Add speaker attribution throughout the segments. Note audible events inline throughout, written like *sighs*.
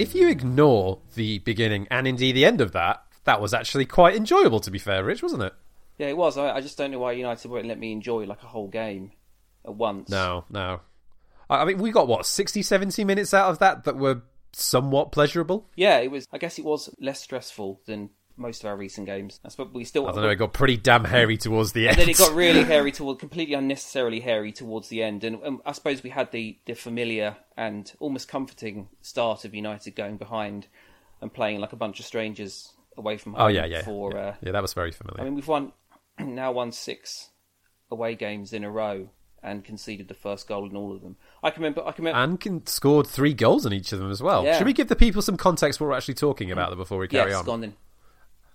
Speaker 1: if you ignore the beginning and indeed the end of that, that was actually quite enjoyable. To be fair, Rich, wasn't it?
Speaker 2: Yeah, it was. I, I just don't know why United won't let me enjoy like a whole game at once.
Speaker 1: No, no. I I mean, we got what 60, 70 minutes out of that that were somewhat pleasurable.
Speaker 2: Yeah, it was. I guess it was less stressful than most of our recent games. I suppose we still.
Speaker 1: I don't know. It got pretty damn hairy towards the end.
Speaker 2: And then it got really *laughs* hairy toward, completely unnecessarily hairy towards the end. And, and I suppose we had the, the familiar and almost comforting start of United going behind and playing like a bunch of strangers away from home.
Speaker 1: oh yeah, yeah,
Speaker 2: For
Speaker 1: yeah.
Speaker 2: uh,
Speaker 1: yeah, that was very familiar.
Speaker 2: I mean, we've won *clears throat* now won six away games in a row and conceded the first goal in all of them. I can remember. I can remember.
Speaker 1: and can, scored three goals in each of them as well.
Speaker 2: Yeah.
Speaker 1: Should we give the people some context what we're actually talking about before we carry
Speaker 2: yes,
Speaker 1: on?
Speaker 2: gone then.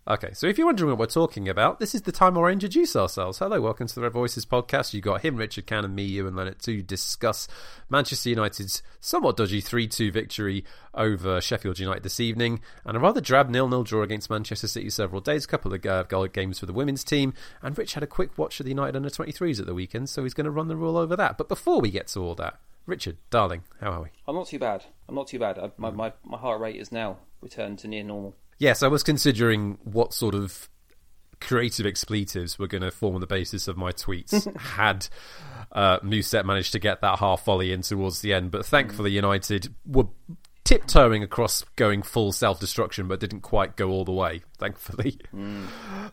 Speaker 1: Okay, so if you're wondering what we're talking about, this is the time where I introduce ourselves. Hello, welcome to the Red Voices podcast. You got him, Richard Cannon, me, you, and Leonard to discuss Manchester United's somewhat dodgy 3 2 victory over Sheffield United this evening, and a rather drab nil nil draw against Manchester City several days, a couple of uh, goal games for the women's team. And Rich had a quick watch of the United under 23s at the weekend, so he's going to run the rule over that. But before we get to all that, Richard, darling, how are we?
Speaker 2: I'm not too bad. I'm not too bad. I, my, my my heart rate is now returned to near normal.
Speaker 1: Yes, I was considering what sort of creative expletives were going to form the basis of my tweets *laughs* had uh, Mousset managed to get that half volley in towards the end. But thankfully, United were tiptoeing across going full self destruction, but didn't quite go all the way. Thankfully,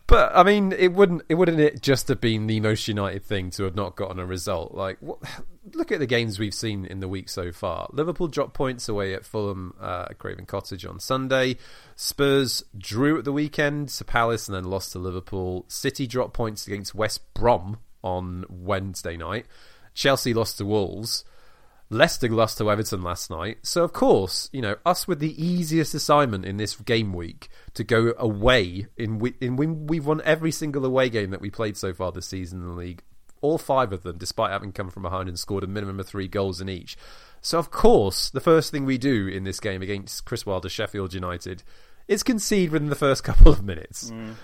Speaker 1: but I mean, it wouldn't it wouldn't it just have been the most United thing to have not gotten a result? Like, what, look at the games we've seen in the week so far. Liverpool dropped points away at Fulham uh, Craven Cottage on Sunday. Spurs drew at the weekend to Palace and then lost to Liverpool. City dropped points against West Brom on Wednesday night. Chelsea lost to Wolves. Leicester lost to Everton last night. So, of course, you know, us with the easiest assignment in this game week to go away in, we- in when we've won every single away game that we played so far this season in the league. All five of them, despite having come from behind and scored a minimum of three goals in each. So, of course, the first thing we do in this game against Chris Wilder, Sheffield United, is concede within the first *laughs* couple of minutes. Mm.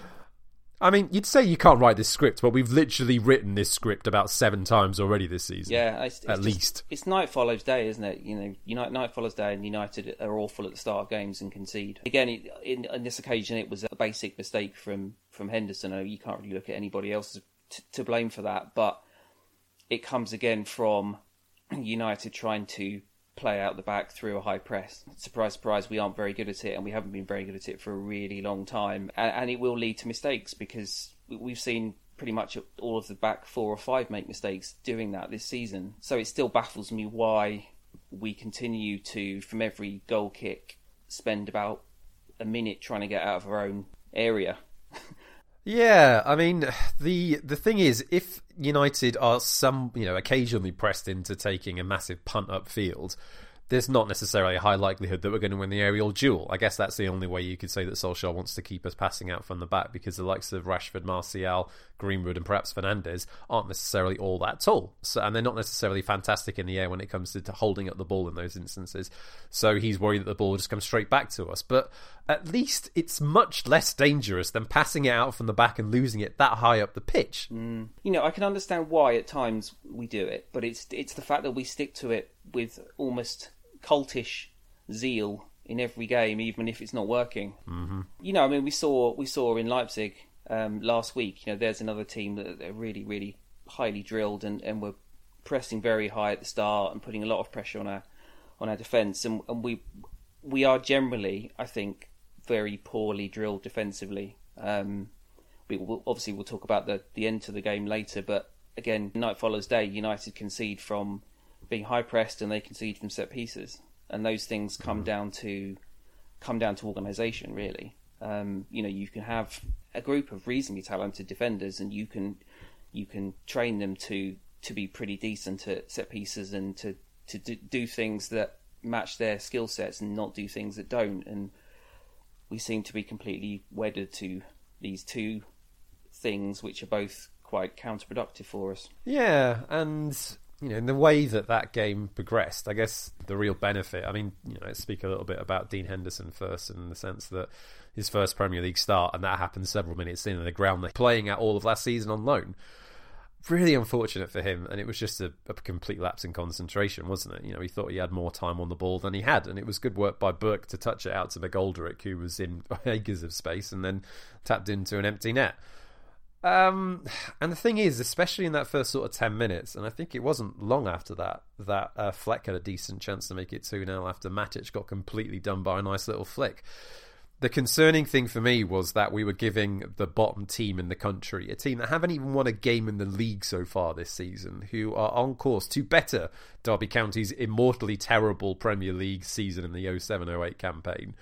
Speaker 1: I mean, you'd say you can't write this script, but we've literally written this script about seven times already this season.
Speaker 2: Yeah, it's, it's
Speaker 1: At
Speaker 2: just-
Speaker 1: least.
Speaker 2: it's night follows day, isn't it? You know, United night follows day, and United are awful at the start of games and concede. Again, it, in, on this occasion, it was a basic mistake from from Henderson. You can't really look at anybody else to, to blame for that, but it comes again from *clears throat* United trying to play out the back through a high press. Surprise, surprise, we aren't very good at it, and we haven't been very good at it for a really long time. And, and it will lead to mistakes because we- we've seen pretty much all of the back four or five make mistakes doing that this season. So it still baffles me why we continue to, from every goal kick, spend about a minute trying to get out of our own area. *laughs*
Speaker 1: Yeah, I mean the the thing is, if United are some you know occasionally pressed into taking a massive punt upfield, there's not necessarily a high likelihood that we're going to win the aerial duel. I guess that's the only way you could say that Solskjaer wants to keep us passing out from the back because the likes of Rashford, Martial, Greenwood, and perhaps Fernandes aren't necessarily all that tall, so, and they're not necessarily fantastic in the air when it comes to, to holding up the ball in those instances. So he's worried that the ball will just come straight back to us. But at least it's much less dangerous than passing it out from the back and losing it that high up the pitch. Mm.
Speaker 2: You know, I can understand why at times we do it, but it's it's the fact that we stick to it with almost cultish zeal in every game, even if it's not working. Mm-hmm. You know, I mean, we saw we saw in Leipzig um, last week. You know, there's another team that are really, really highly drilled and and were pressing very high at the start and putting a lot of pressure on our on our defence, and, and we we are generally, I think, very poorly drilled defensively. Um, we will, obviously we'll talk about the the end to the game later, but again, night follows day. United concede from being high pressed and they concede from set pieces, and those things come down to come down to organisation really. Um, you know, you can have a group of reasonably talented defenders, and you can you can train them to to be pretty decent at set pieces and to to do, do things that match their skill sets and not do things that don't. And we seem to be completely wedded to these two things, which are both quite counterproductive for us.
Speaker 1: Yeah, and you know, in the way that that game progressed, I guess the real benefit. I mean, you know, let's speak a little bit about Dean Henderson first, in the sense that his first Premier League start, and that happened several minutes in, and the ground they're playing at all of last season on loan. really unfortunate for him, and it was just a, a, complete lapse in concentration, wasn't it? You know, he thought he had more time on the ball than he had, and it was good work by Burke to touch it out to McGoldrick, who was in *laughs* acres of space, and then tapped into an empty net. Um, and the thing is, especially in that first sort of 10 minutes, and I think it wasn't long after that, that uh, Fleck had a decent chance to make it 2 0 after Matic got completely done by a nice little flick. The concerning thing for me was that we were giving the bottom team in the country, a team that haven't even won a game in the league so far this season, who are on course to better Derby County's immortally terrible Premier League season in the 07 08 campaign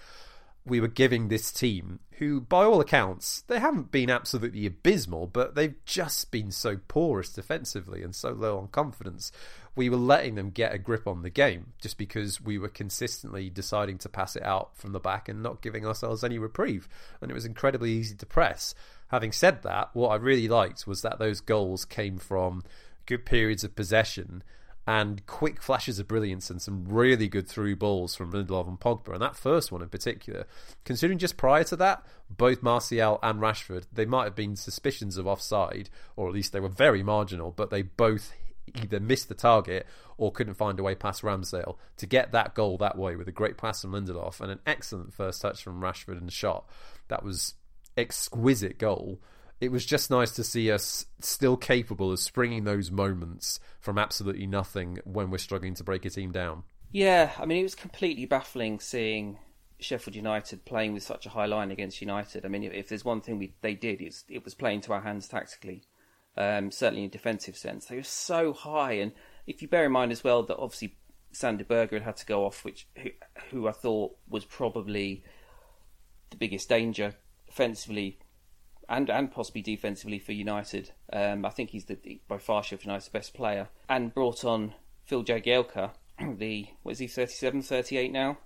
Speaker 1: we were giving this team, who, by all accounts, they haven't been absolutely abysmal, but they've just been so porous defensively and so low on confidence. We were letting them get a grip on the game just because we were consistently deciding to pass it out from the back and not giving ourselves any reprieve. And it was incredibly easy to press. Having said that, what I really liked was that those goals came from good periods of possession and quick flashes of brilliance and some really good through balls from Lindelof and Pogba. And that first one in particular, considering just prior to that, both Martial and Rashford, they might have been suspicions of offside, or at least they were very marginal, but they both either missed the target or couldn't find a way past Ramsdale to get that goal that way with a great pass from Lindelof and an excellent first touch from Rashford and shot. That was exquisite goal it was just nice to see us still capable of springing those moments from absolutely nothing when we're struggling to break a team down.
Speaker 2: Yeah, I mean, it was completely baffling seeing Sheffield United playing with such a high line against United. I mean, if, there's one thing we, they did, it's, it was playing to our hands tactically, um, certainly in a defensive sense. They were so high, and if you bear in mind as well that obviously Sander Berge had had to go off, which who, who I thought was probably the biggest danger offensively and and possibly defensively for United. Um, I think he's the by far Sheffield United's best player, and brought on Phil Jagielka, *clears throat* the what is he 37, 38 now,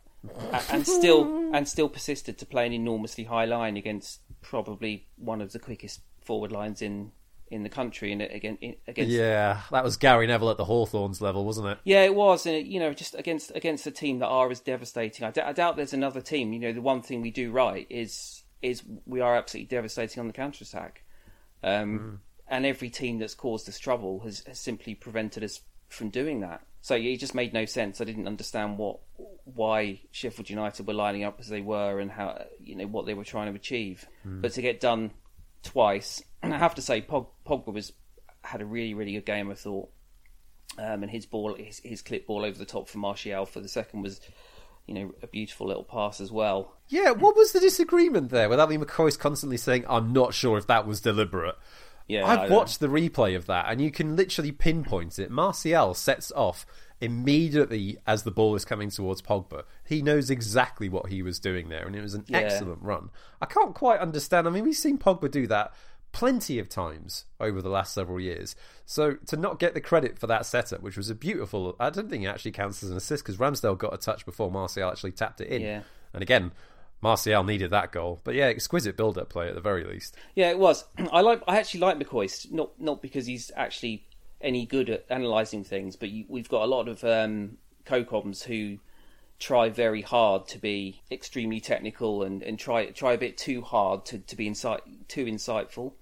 Speaker 2: and still *laughs* and still persisted to play an enormously high line against probably one of the quickest forward lines in in the country and again against
Speaker 1: yeah that was Gary Neville at the Hawthorns level wasn't it?
Speaker 2: Yeah it was and you know just against against a team that are as devastating. I, d- I doubt there's another team. You know the one thing we do right is is we are absolutely devastating on the counter attack. Um, mm. And every team that's caused us trouble has, has, simply prevented us from doing that. So it just made no sense. I didn't understand what why Sheffield United were lining up as they were and how you know what they were trying to achieve. Mm. But to get done twice, and *clears throat* I have to say, Pog, Pogba was had a really really good game. I thought, um, and his ball, his, his clip ball over the top for Martial for the second was you know, a beautiful little pass as well.
Speaker 1: Yeah, what was the disagreement there with Ally McCoist constantly saying, I'm not sure if that was deliberate? Yeah, I've watched the replay of that, and you can literally pinpoint it. Martial sets off immediately as the ball is coming towards Pogba. He knows exactly what he was doing there, and it was an yeah. excellent run. I can't quite understand. I mean, we've seen Pogba do that plenty of times over the last several years. So to not get the credit for that setup, which was a beautiful, I don't think it actually counts as an assist because Ramsdale got a touch before Martial actually tapped it in. Yeah. And again, Martial needed that goal, but yeah, exquisite build-up play at the very least.
Speaker 2: Yeah, it was. *clears throat* I like. I actually like McCoist, not not because he's actually any good at analysing things, but you, we've got a lot of um, co-coms who try very hard to be extremely technical and, and try try a bit too hard to, to be insight too insightful.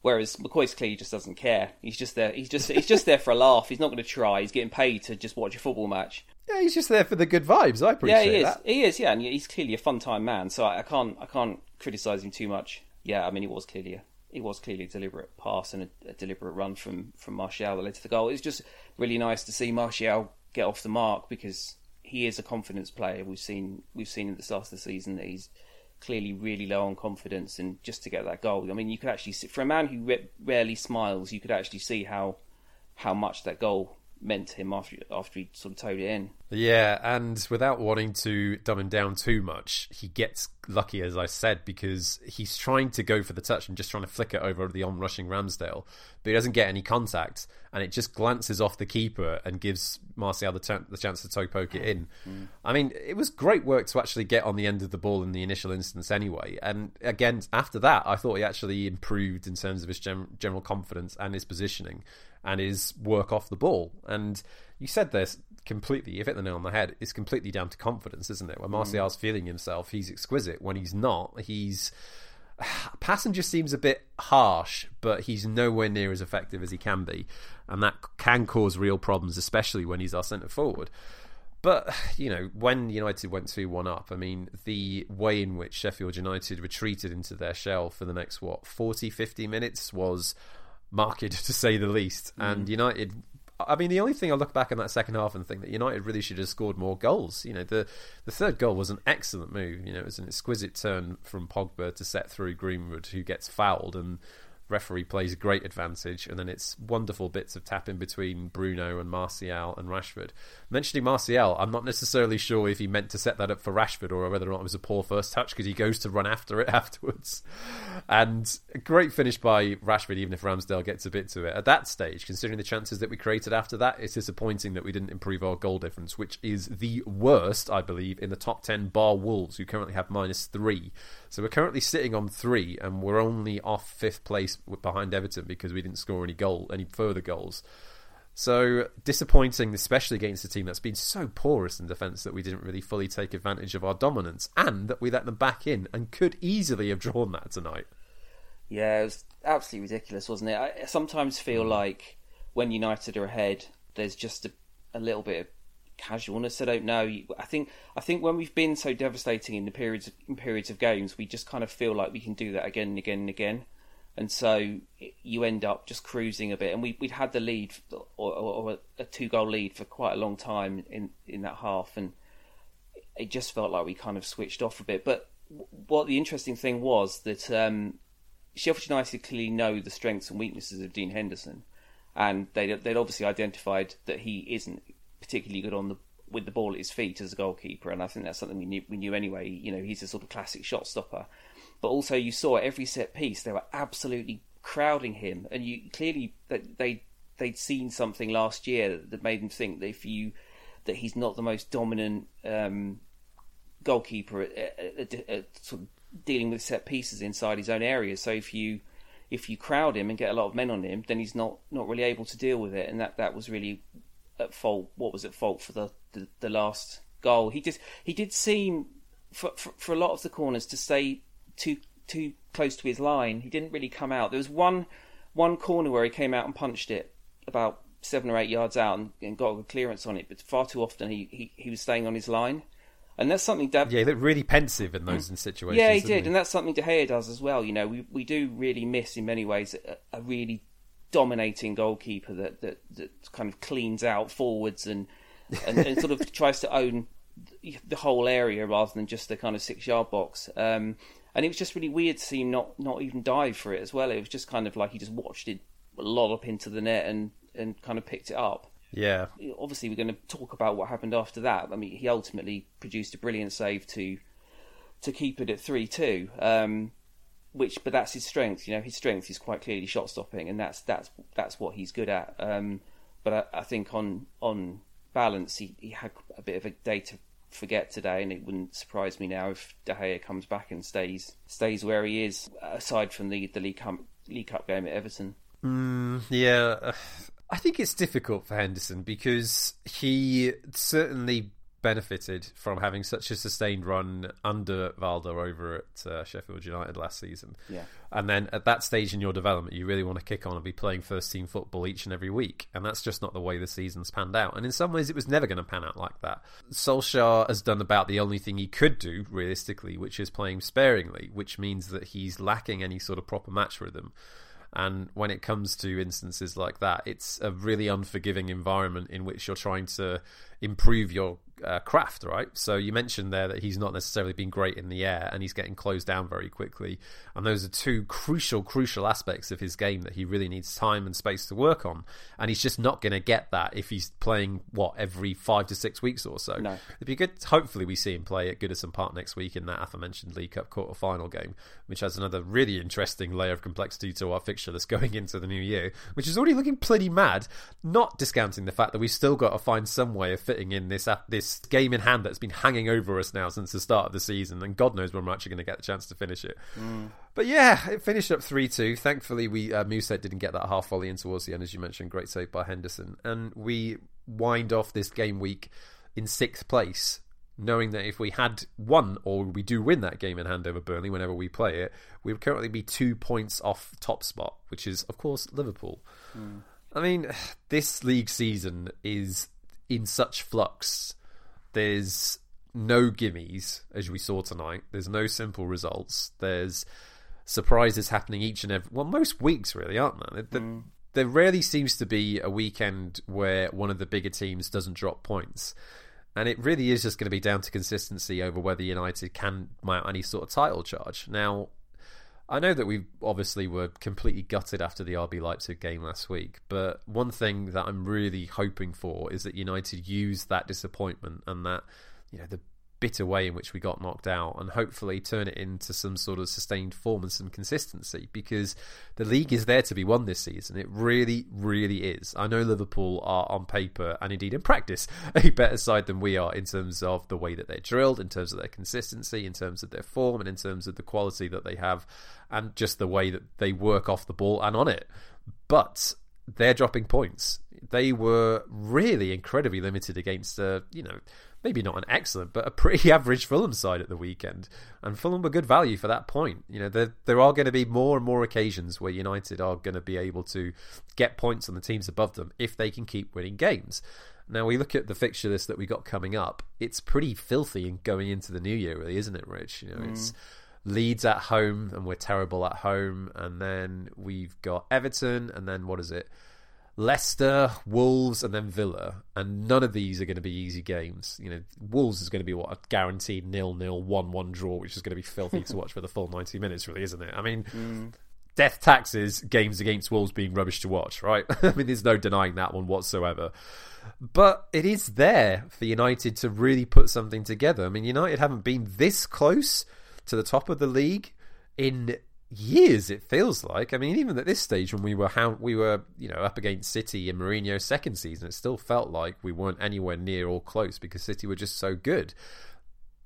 Speaker 2: Whereas McCoist clearly just doesn't care. He's just there. He's just he's just there for a laugh. He's not going to try. He's getting paid to just watch a football match.
Speaker 1: Yeah, he's just there for the good vibes. I appreciate that.
Speaker 2: yeah, he is.
Speaker 1: That.
Speaker 2: He is. Yeah, and he's clearly a fun time man. So I, I can't I can't criticise him too much. Yeah, I mean it was clearly a, it was clearly a deliberate pass and a, a deliberate run from from Martial that led to the goal. It was just really nice to see Martial get off the mark because he is a confidence player. We've seen we've seen at the start of the season that he's clearly really low on confidence, and just to get that goal, I mean, you could actually see for a man who re- rarely smiles, you could actually see how how much that goal meant to him after after he sort of towed it in.
Speaker 1: Yeah, and without wanting to dumb him down too much, he gets lucky, as I said, because he's trying to go for the touch and just trying to flick it over the onrushing Ramsdale, but he doesn't get any contact, and it just glances off the keeper and gives Martial the, t- the chance to toe poke it in. Mm. I mean, it was great work to actually get on the end of the ball in the initial instance anyway, and again, after that, I thought he actually improved in terms of his gem- general confidence and his positioning and his work off the ball. And you said this completely, you've hit the nail on the head. It's completely down to confidence, isn't it? When Martial's mm. feeling himself, he's exquisite. When he's not, he's *sighs* Passenger seems a bit harsh, but he's nowhere near as effective as he can be, and that can cause real problems, especially when he's our centre forward. But, *sighs* you know, when United went 2 1 up, I mean, the way in which Sheffield United retreated into their shell for the next, what, 40, 50 minutes was marked, *laughs* to say the least. Mm. And United I mean, the only thing I look back in that second half and think that United really should have scored more goals. You know, the the third goal was an excellent move. You know, it was an exquisite turn from Pogba to set through Greenwood, who gets fouled, and referee plays great advantage, and then it's wonderful bits of tapping between Bruno and Martial and Rashford. Mentioning Martial, I'm not necessarily sure if he meant to set that up for Rashford or whether or not it was a poor first touch because he goes to run after it *laughs* afterwards. And a great finish by Rashford, even if Ramsdale gets a bit to it. At that stage, considering the chances that we created after that, it's disappointing that we didn't improve our goal difference, which is the worst, I believe, in the top 10 bar Wolves, who currently have minus three. So we're currently sitting on three, and we're only off fifth place behind Everton because we didn't score any goal, any further goals. So disappointing, especially against a team that's been so porous in defence that we didn't really fully take advantage of our dominance, and that we let them back in and could easily have drawn that tonight.
Speaker 2: Yeah, it was absolutely ridiculous, wasn't it? I sometimes feel mm. like when United are ahead, there's just a, a little bit of casualness. I don't know. I think I think when we've been so devastating in the periods of, in periods of games, we just kind of feel like we can do that again and again and again and so you end up just cruising a bit. And we we'd had the lead or, or a two goal lead for quite a long time in in that half, and it just felt like we kind of switched off a bit. But what the interesting thing was that um, Sheffield United clearly know the strengths and weaknesses of Dean Henderson, and they they'd obviously identified that he isn't particularly good on the with the ball at his feet as a goalkeeper, and I think that's something we knew, we knew anyway. You know, he's a sort of classic shot stopper, but also you saw every set piece they were absolutely crowding him, and you clearly that they they'd seen something last year that made them think that if you that he's not the most dominant um, goalkeeper at, at, at, at, sort of dealing with set pieces inside his own area. So if you if you crowd him and get a lot of men on him, then he's not not really able to deal with it, and that that was really at fault. What was at fault for the the, the last goal? He just he did seem for, for, for a lot of the corners to stay too too close to his line. He didn't really come out. There was one one corner where he came out and punched it about seven or eight yards out and, and got a clearance on it, but far too often he, he, he was staying on his line. And that's something that
Speaker 1: yeah, he looked really pensive in those mm. situations.
Speaker 2: Yeah, he did, he? and that's something De Gea does as well. You know, we we do really miss in many ways a, a really dominating goalkeeper that, that that kind of cleans out forwards and and, and sort of *laughs* tries to own the whole area rather than just the kind of six yard box. Um, and it was just really weird to see him not not even dive for it as well. It was just kind of like he just watched it lollop into the net and and kind of picked it up.
Speaker 1: Yeah.
Speaker 2: Obviously, we're going to talk about what happened after that. I mean, he ultimately produced a brilliant save to to keep it at three two. Um, which, but that's his strength. You know, his strength is quite clearly shot stopping, and that's that's that's what he's good at. Um, but I, I, think on on balance, he, he had a bit of a day to forget today, and it wouldn't surprise me now if De Gea comes back and stays stays where he is. Aside from the the League Cup, League Cup game at Everton.
Speaker 1: Mm, yeah, I think it's difficult for Henderson because he certainly benefited from having such a sustained run under Wilder over at uh, Sheffield United last season.
Speaker 2: Yeah.
Speaker 1: And then at that stage in your development, you really want to kick on and be playing first team football each and every week. And that's just not the way the season's panned out. And in some ways, it was never going to pan out like that. Solskjaer has done about the only thing he could do, realistically, which is playing sparingly, which means that he's lacking any sort of proper match rhythm. And when it comes to instances like that, it's a really unforgiving environment in which you're trying to improve your uh, craft, right? So you mentioned there that he's not necessarily been great in the air and he's getting closed down very quickly. And those are two crucial, crucial aspects of his game that he really needs time and space to work on. And he's just not going to get that if he's playing, what, every five to six weeks or so.
Speaker 2: No.
Speaker 1: It'd be good, hopefully, we see him play at Goodison Park next week in that aforementioned League Cup quarter final game, which has another really interesting layer of complexity to our fixture that's *laughs* going into the new year, which is already looking pretty mad, not discounting the fact that we've still got to find some way of fitting in this, this game in hand that's been hanging over us now since the start of the season, and God knows when we're actually going to get the chance to finish it. Mm. But yeah, it finished up three two. Thankfully, we uh, didn't get that half volley in towards the end, as you mentioned. Great save by Henderson, and we wind off this game week in sixth place knowing that if we had won or we do win that game in hand over Burnley whenever we play it, we would currently be two points off top spot, which is, of course, Liverpool. Mm. I mean, *sighs* this league season is in such flux. There's no gimmies, as we saw tonight. There's no simple results. There's surprises happening each and every well, most weeks really, aren't there? There, mm. there rarely seems to be a weekend where one of the bigger teams doesn't drop points. And it really is just going to be down to consistency over whether United can mount any sort of title charge. Now, I know that we obviously were completely gutted after the RB Leipzig game last week, but one thing that I'm really hoping for is that United use that disappointment and that you know the bitter way in which we got knocked out and hopefully turn it into some sort of sustained form and some consistency because the league is there to be won this season. It really, really is. I know Liverpool are on paper and indeed in practice a better side than we are in terms of the way that they're drilled, in terms of their consistency, in terms of their form, and in terms of the quality that they have and just the way that they work off the ball and on it. But they're dropping points. They were really incredibly limited against, uh, you know, maybe not an excellent, but a pretty *laughs* average Fulham side at the weekend. And Fulham were good value for that point. You know, there there are going to be more and more occasions where United are going to be able to get points on the teams above them if they can keep winning games. Now we look at the fixture list that we got coming up. It's pretty filthy going into the new year, really, isn't it, Rich? You know, mm. it's Leeds at home, and we're terrible at home, and then we've got Everton, and then what is it? Leicester, Wolves, and then Villa, and none of these are going to be easy games. You know, Wolves is going to be what a guaranteed nil-nil, one-one draw, which is going to be filthy to watch for the full ninety minutes, really, isn't it? I mean, mm. death taxes games against Wolves being rubbish to watch, right? *laughs* I mean, there's no denying that one whatsoever. But it is there for United to really put something together. I mean, United haven't been this close to the top of the league in years. It feels like. I mean, even at this stage, when we were how we were, you know, up against City in Mourinho's second season, it still felt like we weren't anywhere near or close because City were just so good.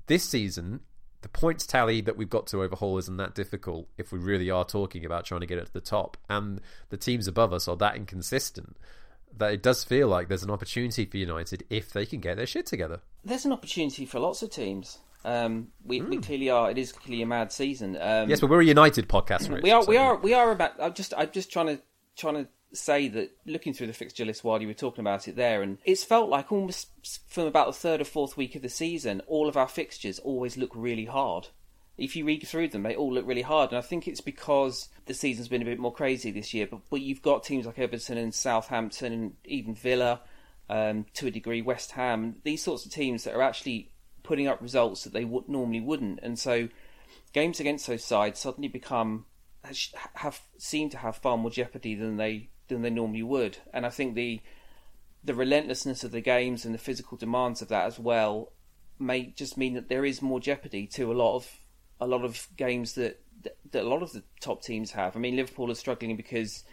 Speaker 1: This season, the points tally that we've got to overhaul isn't that difficult if we really are talking about trying to get it to the top, and the teams above us are that inconsistent that it does feel like there's an opportunity for United if they can get their shit together.
Speaker 2: There's an opportunity for lots of teams. Um, we, mm. we hmm. clearly are. It is clearly a mad season. Um,
Speaker 1: yes, but we're a United podcast. Rich,
Speaker 2: we are. So. We are. We are about. I'm just. I'm just trying to trying to say that looking through the fixture list while you were talking about it there, and it's felt like almost from about the third or fourth week of the season, all of our fixtures always look really hard. If you read through them, they all look really hard, and I think it's because the season's been a bit more crazy this year. But, but you've got teams like Everton and Southampton, and even Villa, um, to a degree, West Ham. These sorts of teams that are actually putting up results that they would normally wouldn't, and so games against those sides suddenly become have seem to have far more jeopardy than they than they normally would, and I think the the relentlessness of the games and the physical demands of that as well may just mean that there is more jeopardy to a lot of a lot of games that that a lot of the top teams have. I mean, Liverpool are struggling because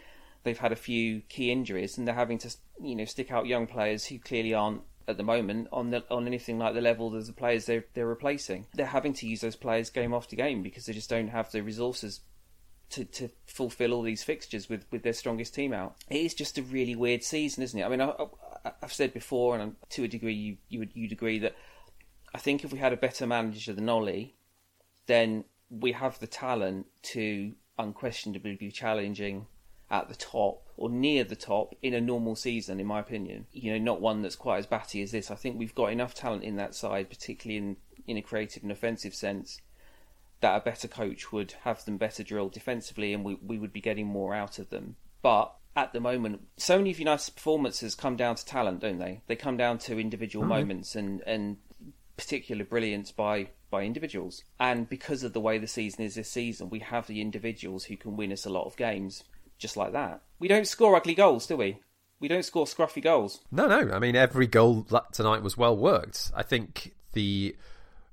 Speaker 2: they've had a few key injuries and they're having to you know stick out young players who clearly aren't at the moment on the, on anything like the level of the players they're, they're replacing. They're having to use those players game after game because they just don't have the resources to, to fulfill all these fixtures with, with their strongest team out. It is just a really weird season, isn't it? I mean, I, have said before, and to a degree, you, you would you'd agree that I think if we had a better manager than Ole, then we have the talent to unquestionably be challenging at the top or near the top in a normal season, in my opinion. You know, not one that's quite as batty as this. I think we've got enough talent in that side, particularly in in a creative and offensive sense, that a better coach would have them better drilled defensively, and we we would be getting more out of them. But at the moment, so many of United's performances come down to talent, don't they? They come down to individual mm-hmm. moments and and particular brilliance by by individuals. And because of the way the season is this season, we have the individuals who can win us a lot of games just like that. We don't score ugly goals, do we? We don't score scruffy goals.
Speaker 1: No, no. I mean, every goal tonight was well worked. I think the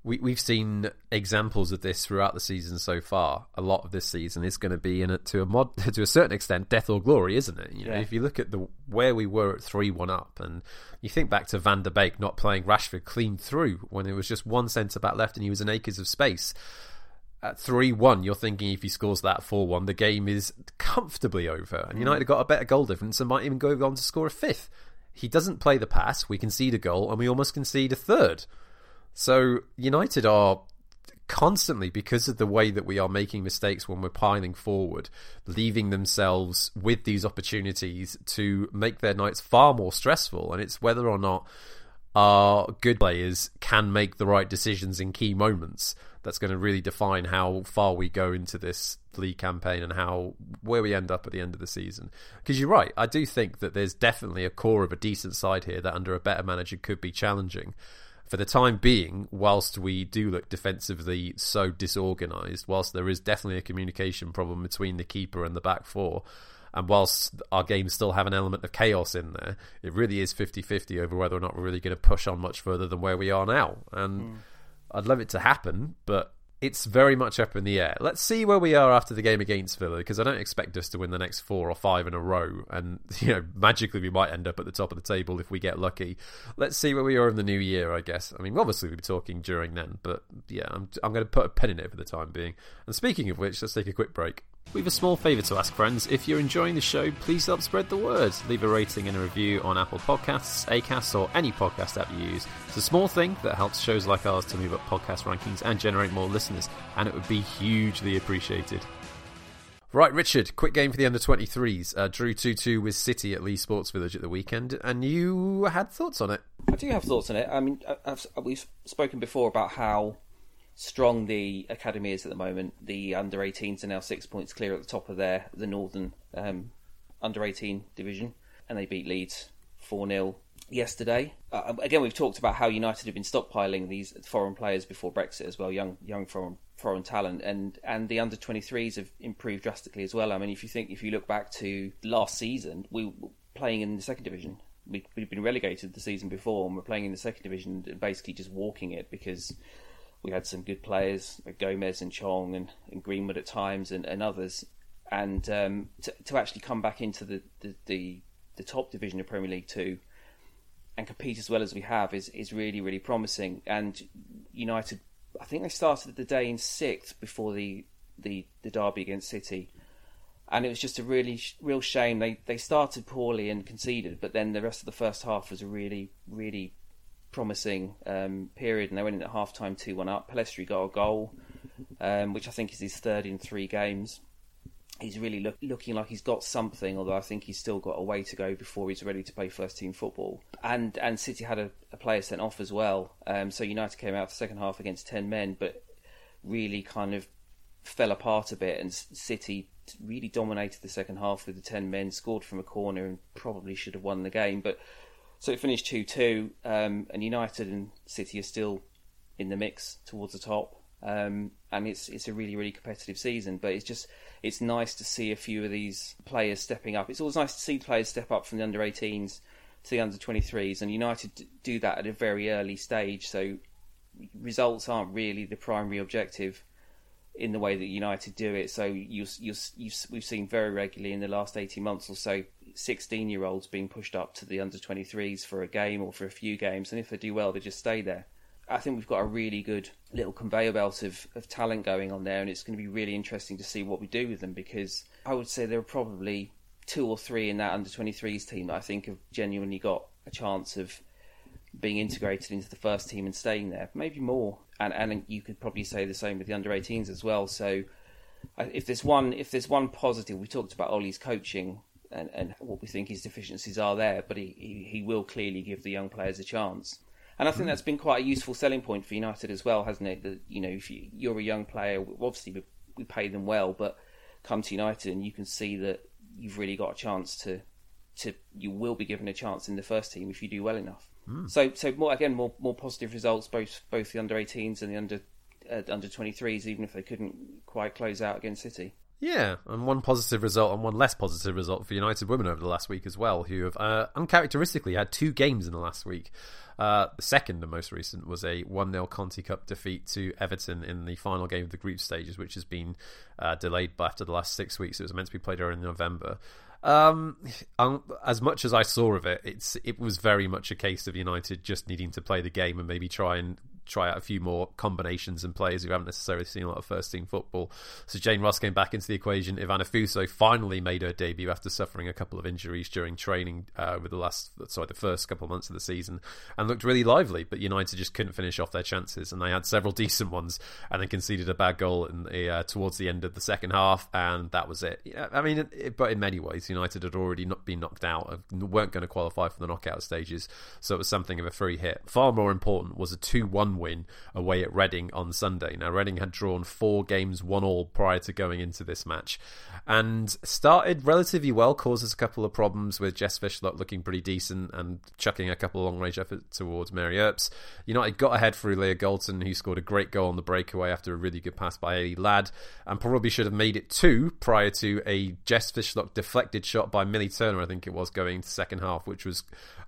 Speaker 1: we we've seen examples of this throughout the season so far. A lot of this season is going to be in it to a mod *laughs* to a certain extent death or glory, isn't it? You know, yeah. if you look at the where we were at three one up, and you think back to Van der Beek not playing Rashford clean through when there was just one centre back left and he was in acres of space at 3 1, you're thinking if he scores that 4 1, the game is comfortably over. And hmm. United got a better goal difference and might even go on to score a fifth. He doesn't play the pass, we concede a goal, and we almost concede a third. So United are constantly because of the way that we are making mistakes when we're piling forward, leaving themselves with these opportunities to make their nights far more stressful. And it's whether or not our good players can make the right decisions in key moments that's going to really define how far we go into this league campaign and how where we end up at the end of the season. Because you're right, I do think that there's definitely a core of a decent side here that under a better manager could be challenging for the time being, whilst we do look defensively so disorganised, whilst there is definitely a communication problem between the keeper and the back four, and whilst our games still have an element of chaos in there, it really is 50 50 over whether or not we're really going to push on much further than where we are now. And mm. I'd love it to happen, but it's very much up in the air. Let's see where we are after the game against Villa because I don't expect us to win the next four or five in a row, and *laughs* you know magically we might end up at the top of the table if we get lucky. Let's see where we are in the new year. I guess. I mean, obviously we'll be talking during then, but yeah, I'm I'm going to put a pen in it for the time being. And speaking of which, let's take a quick break. We have a small favour to ask, friends. If you're enjoying the show, please help spread the word. Leave a rating and a review on Apple Podcasts, Acast, or any podcast app you use. It's a small thing that helps shows like ours to move up podcast rankings and generate more listeners, and it would be hugely appreciated. Right, Richard, quick game for the under 23s. Uh, drew 2 2 with City at Leigh Sports Village at the weekend, and you had thoughts on it.
Speaker 2: I do have thoughts on it. I mean, I've, we've spoken before about how strong the academy is at the moment. The under 18s are now six points clear at the top of their the northern um, under 18 division, and they beat Leeds 4 0 yesterday. Uh, um, again, we've talked about how United have been stockpiling these foreign players before Brexit as well, young young foreign foreign talent, and and the under 23s have improved drastically as well. I mean, if you think if you look back to last season, we were playing in the second division. We, we'd been relegated the season before, and we're playing in the second division, basically just walking it because we had some good players, like Gomes and Chong and, and Greenwood at times, and, and others. And um, to, to actually come back into the, the, the, the, top division of Premier League Two and compete as well as we have is, is really, really promising. And United, I think they started the day in sixth before the, the, the derby against City. And it was just a really, real shame. They they started poorly and conceded, but then the rest of the first half was really, really promising um, period, and they went in at half time 2 1 up. Pellistri got a goal, um, which I think is his third in three games. He's really look, looking like he's got something, although I think he's still got a way to go before he's ready to play first team football. And and City had a, a player sent off as well, um, so United came out the second half against ten men, but really kind of fell apart a bit, and City really dominated the second half with the ten men, scored from a corner, and probably should have won the game, but so it finished 2 2, um, and United and City are still in the mix towards the top. Um, and it's it's a really really competitive season, but it's just it's nice to see a few of these players stepping up. It's always nice to see players step up from the under 18s to the under 23s, and United do that at a very early stage. So results aren't really the primary objective in the way that United do it. So you, you you we've seen very regularly in the last 18 months or so 16 year olds being pushed up to the under 23s for a game or for a few games, and if they do well, they just stay there. I think we've got a really good little conveyor belt of, of talent going on there, and it's going to be really interesting to see what we do with them because I would say there are probably two or three in that under 23s team that I think have genuinely got a chance of being integrated into the first team and staying there, maybe more. And and you could probably say the same with the under 18s as well. So if there's one if there's one positive, we talked about Ole's coaching and, and what we think his deficiencies are there, but he, he, he will clearly give the young players a chance. And I think that's been quite a useful selling point for United as well, hasn't it? That you know, if you, you're a young player, obviously we, we pay them well, but come to United and you can see that you've really got a chance to to you will be given a chance in the first team if you do well enough. Mm. So so more again more more positive results both both the under 18s and the under uh, under 23s even if they couldn't quite close out against City.
Speaker 1: Yeah, and one positive result and one less positive result for United women over the last week as well, who have uh, uncharacteristically had two games in the last week. Uh, the second and most recent was a 1 0 Conti Cup defeat to Everton in the final game of the group stages, which has been uh, delayed after the last six weeks. It was meant to be played early in November. Um, um, as much as I saw of it, it's it was very much a case of United just needing to play the game and maybe try and try out a few more combinations and players who haven't necessarily seen a lot of first team football. So Jane Ross came back into the equation. Ivana Fuso finally made her debut after suffering a couple of injuries during training uh, with the last, sorry, the first couple of months of the season, and looked really lively. But United just couldn't finish off their chances, and they had several *laughs* decent ones, and then conceded a bad goal in the, uh, towards the end of the second half, and that was it. I mean, it, but in many ways, United had already not been knocked out, and weren't going to qualify for the knockout stages, so it was something of a free hit. Far more important was a 2 1 win away at Reading on Sunday. Now, Reading had drawn four games, one all prior to going into this match, and started relatively well, causes a couple of problems with Jess Fishlock looking pretty decent and chucking a couple of long range efforts towards Mary Earps. United got ahead through Leah Galton, who scored a great goal on the breakaway after a really good pass by Hayley Ladd, and probably should have made it two prior to a Jess Fishlock deflected shot by Millie Turner, I think it was, going into second half, which was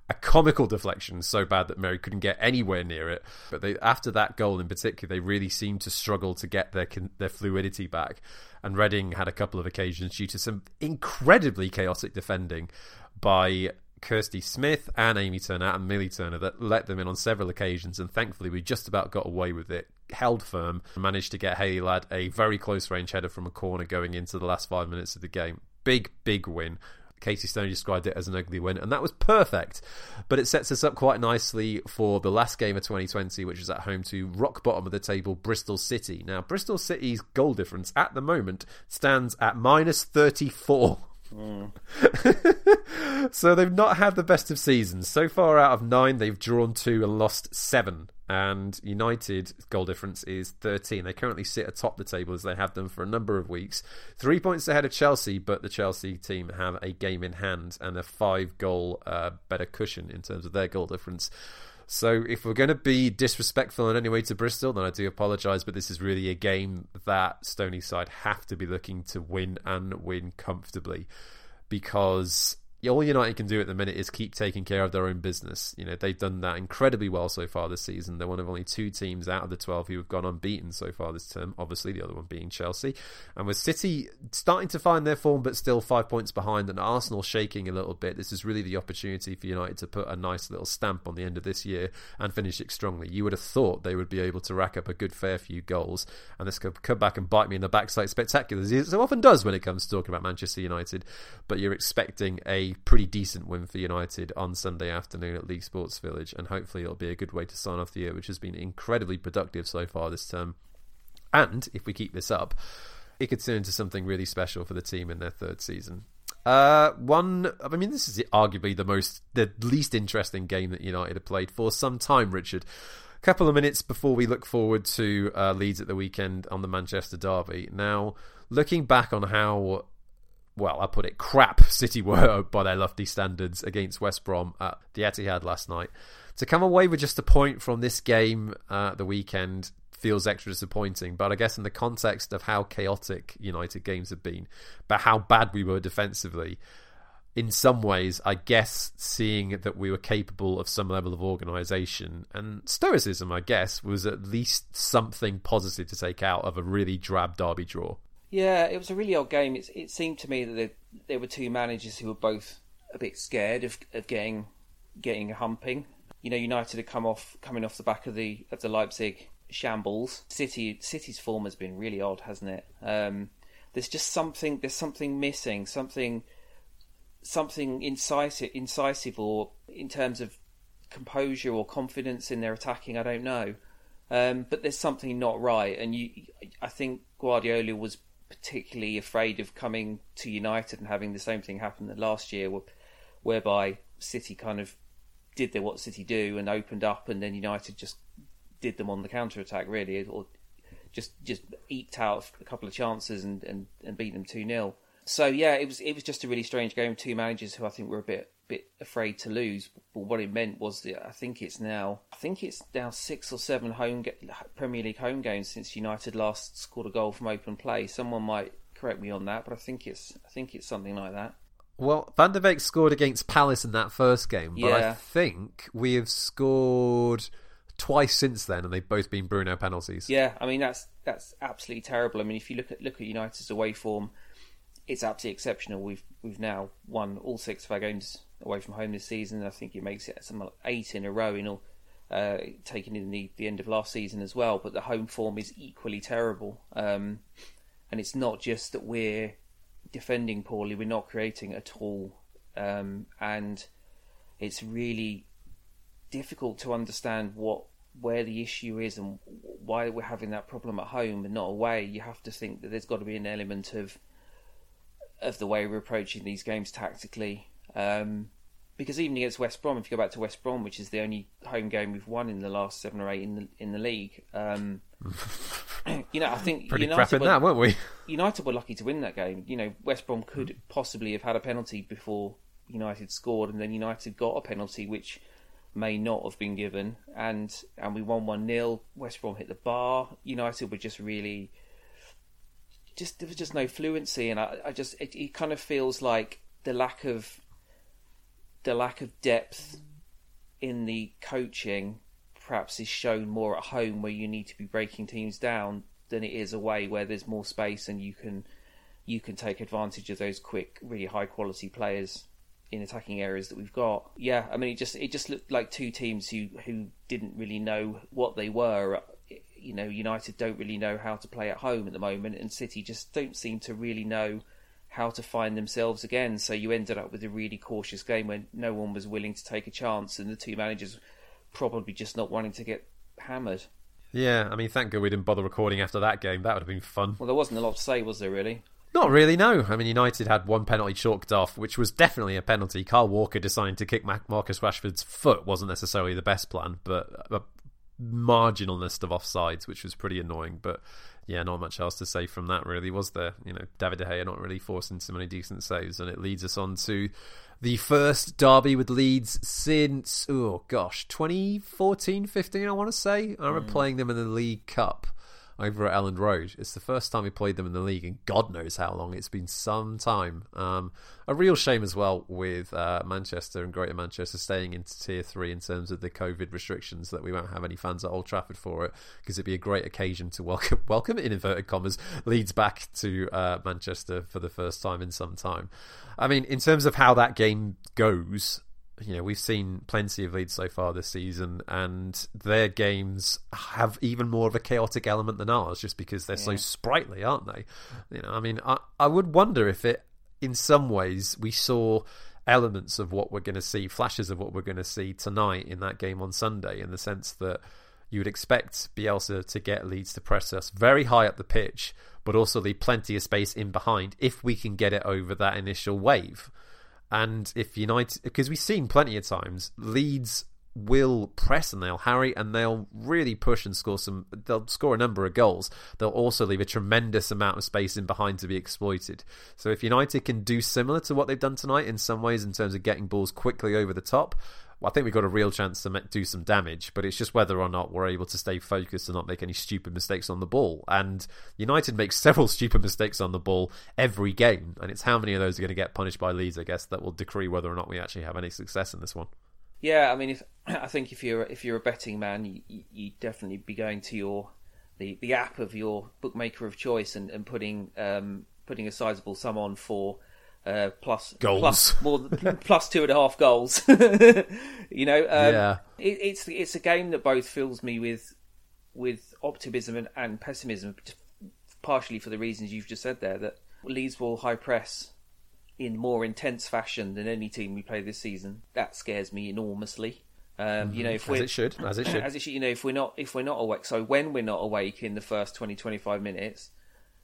Speaker 1: a comical deflection so bad that Mary couldn't get anywhere near it. But they, after that goal in particular, they really seemed to struggle to get their their fluidity back. And Reading had a couple of occasions due to some incredibly chaotic defending by Kirsty Smith and Amy Turner and Millie Turner that let them in on several occasions, and thankfully we just about got away with it. Held firm, managed to get Hayley Ladd a very close range header from a corner going into the last five minutes of the game. Big, big win. Casey Stoney described it as an ugly win, and that was perfect. But it sets us up quite nicely for the last game of 2020, which is at home to rock bottom of the table, Bristol City. Now, Bristol City's goal difference at the moment stands at minus 34. Mm. *laughs* so they've not had the best of seasons. So far out of nine, they've drawn two and lost seven. And United goal difference is 13. They currently sit atop the table as they have done for a number of weeks. Three points ahead of Chelsea, but the Chelsea team have a game in hand and a five goal uh, better cushion in terms of their goal difference. So if we're going to be disrespectful in any way to Bristol, then I do apologise, but this is really a game that Stoney side have to be looking to win and win comfortably because all United can do at the minute is keep taking care of their own business. You know, they've done that incredibly well so far this season. They're one of only two teams out of the 12 who have gone unbeaten so far this term, obviously, the other one being Chelsea. And with City starting to find their form, but still five points behind, and Arsenal shaking a little bit, this is really the opportunity for United to put a nice little stamp on the end of this year and finish it strongly. You would have thought they would be able to rack up a good fair few goals, and this could come back and bite me in the backside spectacular, as it often does when it comes to talking about Manchester United. But you're expecting a pretty decent win for United on Sunday afternoon at Leigh Sports Village, and hopefully it'll be a good way to sign off the year, which has been incredibly productive so far this term. And if we keep this up, it could turn into something really special for the team in their third season. Uh, one, I mean, this is arguably the most, the least interesting game that United have played for some time, Richard a couple of minutes before we look forward to uh, Leeds at the weekend on the Manchester Derby. Now, looking back on how well, I put it, crap *laughs* City were by their lofty standards against West Brom at the Etihad last night. To come away with just a point from this game uh, the weekend feels extra disappointing. But I guess in the context of how chaotic United games have been, but how bad we were defensively, in some ways, I guess seeing that we were capable of some level of organisation and stoicism, I guess, was at least something positive to take out of a really drab derby draw.
Speaker 2: Yeah, it was a really odd game. It, it seemed to me that there, there, were two managers who were both a bit scared of, of getting getting a humping. You know, United had come off coming off the back of the of the Leipzig shambles. City City's form has been really odd, hasn't it? Um, there's just something there's something missing, something something incisive, incisive, or in terms of composure or confidence in their attacking. I don't know, um, but there's something not right, and you. I think Guardiola was particularly afraid of coming to United and having the same thing happen that last year, whereby City kind of did their what City do and opened up, and then United just did them on the counter attack, really, or just just eked out a couple of chances and, and, and beat them two 0 So yeah, it was it was just a really strange game. Two managers who I think were a bit bit afraid to lose. But what it meant was that I think it's now I think it's now six or seven home Premier League home games since United last scored a goal from open play. Someone might correct me on that, but I think it's I think it's something like that.
Speaker 1: Well, Van der Beek scored against Palace in that first game, but yeah. I think we have scored twice since then, and they've both been Bruno penalties.
Speaker 2: Yeah, I mean that's that's absolutely terrible. I mean, if you look at look at United's away form, it's absolutely exceptional. We've we've now won all six of our games away from home this season. I think it makes it some eight in a row in all uh, taking in the, the end of last season as well. But the home form is equally terrible. Um, and it's not just that we're defending poorly, we're not creating at all. Um, and it's really difficult to understand what where the issue is and why we're having that problem at home and not away. You have to think that there's got to be an element of of the way we're approaching these games tactically. Um, because even against West Brom, if you go back to West Brom, which is the only home game we've won in the last seven or eight in the in the league, um, *laughs* you know, I think
Speaker 1: Pretty
Speaker 2: United
Speaker 1: crap
Speaker 2: were,
Speaker 1: that, weren't we?
Speaker 2: United were lucky to win that game. You know, West Brom could possibly have had a penalty before United scored, and then United got a penalty which may not have been given, and and we won one 0 West Brom hit the bar. United were just really, just there was just no fluency, and I, I just it, it kind of feels like the lack of the lack of depth in the coaching perhaps is shown more at home where you need to be breaking teams down than it is away where there's more space and you can you can take advantage of those quick, really high quality players in attacking areas that we've got. Yeah, I mean it just it just looked like two teams who who didn't really know what they were. You know, United don't really know how to play at home at the moment, and City just don't seem to really know how to find themselves again. So you ended up with a really cautious game when no one was willing to take a chance, and the two managers probably just not wanting to get hammered.
Speaker 1: Yeah, I mean, thank God we didn't bother recording after that game. That would have been fun.
Speaker 2: Well, there wasn't a lot to say, was there? Really?
Speaker 1: Not really, no. I mean, United had one penalty chalked off, which was definitely a penalty. Kyle Walker deciding to kick Marcus Rashford's foot wasn't necessarily the best plan, but a marginal list of offsides, which was pretty annoying. But yeah, not much else to say from that, really, was there? You know, David De Gea not really forcing so many decent saves, and it leads us on to the first derby with Leeds since, oh gosh, 2014 15, I want to say. I remember mm. playing them in the League Cup over at Elland Road. It's the first time we played them in the league, and God knows how long. It's been some time. Um, a real shame as well with uh, Manchester and Greater Manchester staying into Tier 3 in terms of the COVID restrictions that we won't have any fans at Old Trafford for it, because it'd be a great occasion to welcome, *laughs* welcome in inverted commas, Leeds back to uh, Manchester for the first time in some time. I mean, in terms of how that game goes, you know, we've seen plenty of Leeds so far this season, and their games have even more of a chaotic element than ours, just because they're yeah. so sprightly, aren't they? You know, I mean, I, I would wonder if it, in some ways, we saw elements of what we're going to see, flashes of what we're going to see tonight in that game on Sunday, in the sense that you would expect Bielsa to get Leeds to press us very high up the pitch, but also leave plenty of space in behind if we can get it over that initial wave. And if United, because we've seen plenty of times, Leeds will press and they'll harry and they'll really push and score some. They'll score a number of goals. They'll also leave a tremendous amount of space in behind to be exploited. So if United can do similar to what they've done tonight in some ways in terms of getting balls quickly over the top, well, I think we've got a real chance to do some damage, but it's just whether or not we're able to stay focused and not make any stupid mistakes on the ball. And United makes *laughs* several stupid mistakes on the ball every game, and it's how many of those are going to get punished by Leeds, I guess, that will decree whether or not we actually have any success in this one.
Speaker 2: Yeah, I mean, if *clears throat* I think if you're if you're a betting man, you you definitely be going to your the, the app of your bookmaker of choice and, and putting um, putting a sizable sum on for uh, plus
Speaker 1: goals,
Speaker 2: plus *laughs* more *laughs* plus two and a half goals. *laughs* you know, um, yeah. It, it's it's a game that both fills me with with optimism and, and pessimism, partially for the reasons you've just said there. That Leeds will high press in more intense fashion than any team we play this season. That scares me enormously. Um, mm-hmm. You know, if
Speaker 1: as it should, as it should,
Speaker 2: as it should. You know, if we're not if we're not awake, so when we're not awake in the first 20, 25 minutes,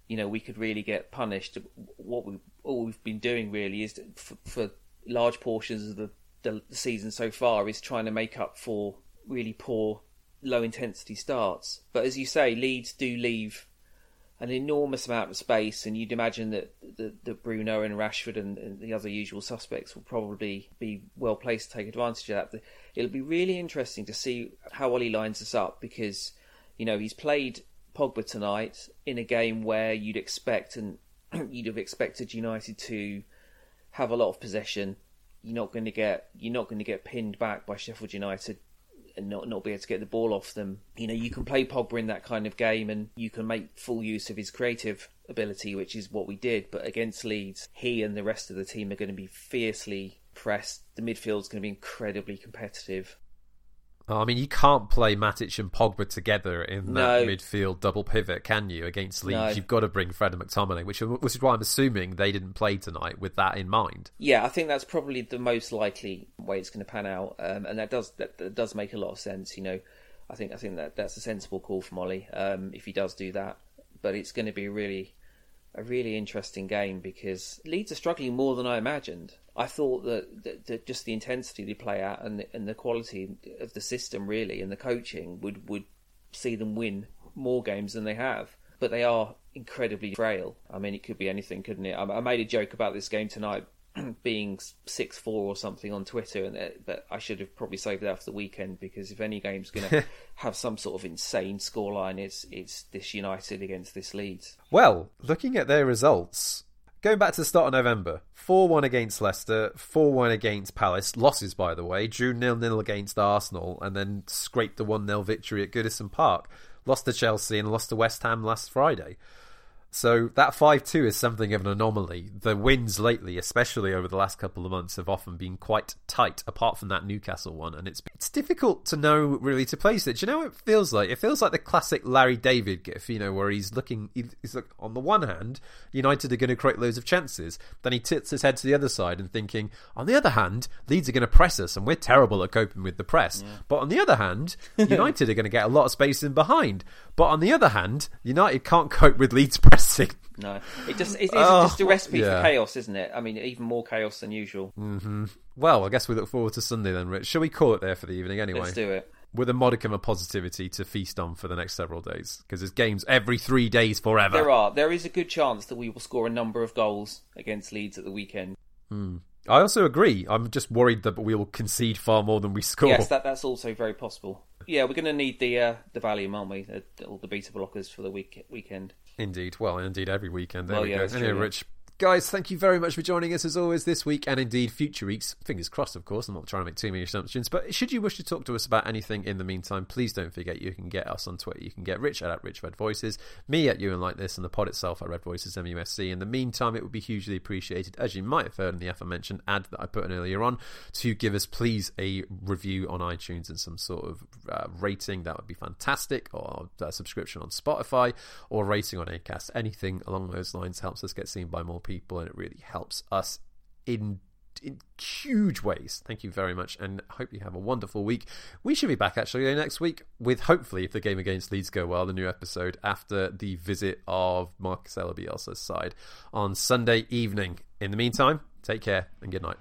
Speaker 2: you know, we could really get punished. What we all we've been doing really is to, for, for, large portions of the, the, season so far is trying to make up for really poor low intensity starts. But as you say, Leeds do leave an enormous amount of space, and you'd imagine that that, Bruno and Rashford and, and, the other usual suspects will probably be well placed to take advantage of that. It'll be really interesting to see how Ole lines us up because you know he's played Pogba tonight in a game where you'd expect and *clears throat* you'd have expected United to have a lot of possession. You're not going to get you're not going to get pinned back by Sheffield United and not not be able to get the ball off them. You know, you can play Pogba in that kind of game and you can make full use of his creative ability, which is what we did. But against Leeds, he and the rest of the team are going to be fiercely pressed. The midfield's going to be incredibly competitive.
Speaker 1: Oh, I mean, you can't play Matic and Pogba together in that
Speaker 2: No.
Speaker 1: midfield double pivot, can you? Against Leeds,
Speaker 2: No.
Speaker 1: you've got to bring Fred and McTominay, which, which is why I'm assuming they didn't play tonight with that in mind.
Speaker 2: Yeah, I think that's probably the most likely way it's going to pan out, um, and that does that, that does make a lot of sense. You know, I think I think that that's a sensible call from Ole um, if he does do that. But it's going to be really a really interesting game because Leeds are struggling more than I imagined. I thought that, that, that just the intensity they play at and the, and the quality of the system really and the coaching would would see them win more games than they have. But they are incredibly frail. I mean, it could be anything, couldn't it? I, I made a joke about this game tonight *clears throat* being six four or something on Twitter, and but I should have probably saved that for the weekend because if any game's going *laughs* to have some sort of insane scoreline, it's it's this United against this Leeds.
Speaker 1: Well, looking at their results, going back to the start of November, 4 1 against Leicester, 4 1 against Palace, losses by the way, drew 0 0 against Arsenal, and then scraped the 1 0 victory at Goodison Park. Lost to Chelsea and lost to West Ham last Friday. So that 5 2 is something of an anomaly. The wins lately, especially over the last couple of months, have often been quite tight, apart from that Newcastle one. And it's it's difficult to know really to place it. Do you know what it feels like? It feels like the classic Larry David gif, you know, where he's looking, he's like, on the one hand, United are going to create loads of chances. Then he tilts his head to the other side and thinking, on the other hand, Leeds are going to press us and we're terrible at coping with the press. But on the other hand, *laughs* United are going to get a lot of space in behind. But on the other hand, United can't cope with Leeds *laughs* pressing.
Speaker 2: No, it just it is
Speaker 1: Oh,
Speaker 2: just a recipe
Speaker 1: yeah.
Speaker 2: for chaos, isn't it? I mean, even more chaos than usual. Mm-hmm.
Speaker 1: Well, I guess we look forward to Sunday then, Rich. Shall we call it there for the evening anyway?
Speaker 2: Let's do it.
Speaker 1: With a modicum of positivity to feast on for the next several days. Because there's games every three days forever.
Speaker 2: There are. There is a good chance that we will score a number of goals against Leeds at the weekend.
Speaker 1: I also agree. I'm just worried that we will concede far more than we score.
Speaker 2: Yes, that that's also very possible. Yeah, we're going to need the uh, the Valium, aren't we? All the beta blockers for the week weekend.
Speaker 1: Indeed. Well, indeed, every weekend. There
Speaker 2: Well,
Speaker 1: we
Speaker 2: yeah,
Speaker 1: go.
Speaker 2: true, yeah.
Speaker 1: Rich. Guys, thank you very much for joining us as always this week and indeed future weeks. Fingers crossed, of course. I'm not trying to make too many assumptions, but should you wish to talk to us about anything in the meantime, please don't forget you can get us on Twitter. You can get Rich at Rich Red Voices, me at Ewan Like This, and the pod itself at Red Voices MUSC. In the meantime, it would be hugely appreciated, as you might have heard in the aforementioned ad that I put in earlier on, to give us please a review on iTunes and some sort of uh, rating. That would be fantastic, or a subscription on Spotify, or rating on Acast. Anything along those lines helps us get seen by more people, and it really helps us in in huge ways. Thank you very much, and hope you have a wonderful week. We should be back actually next week with hopefully, if the game against Leeds go well, the new episode after the visit of Marcelo Bielsa's side on Sunday evening. In the meantime, take care and good night.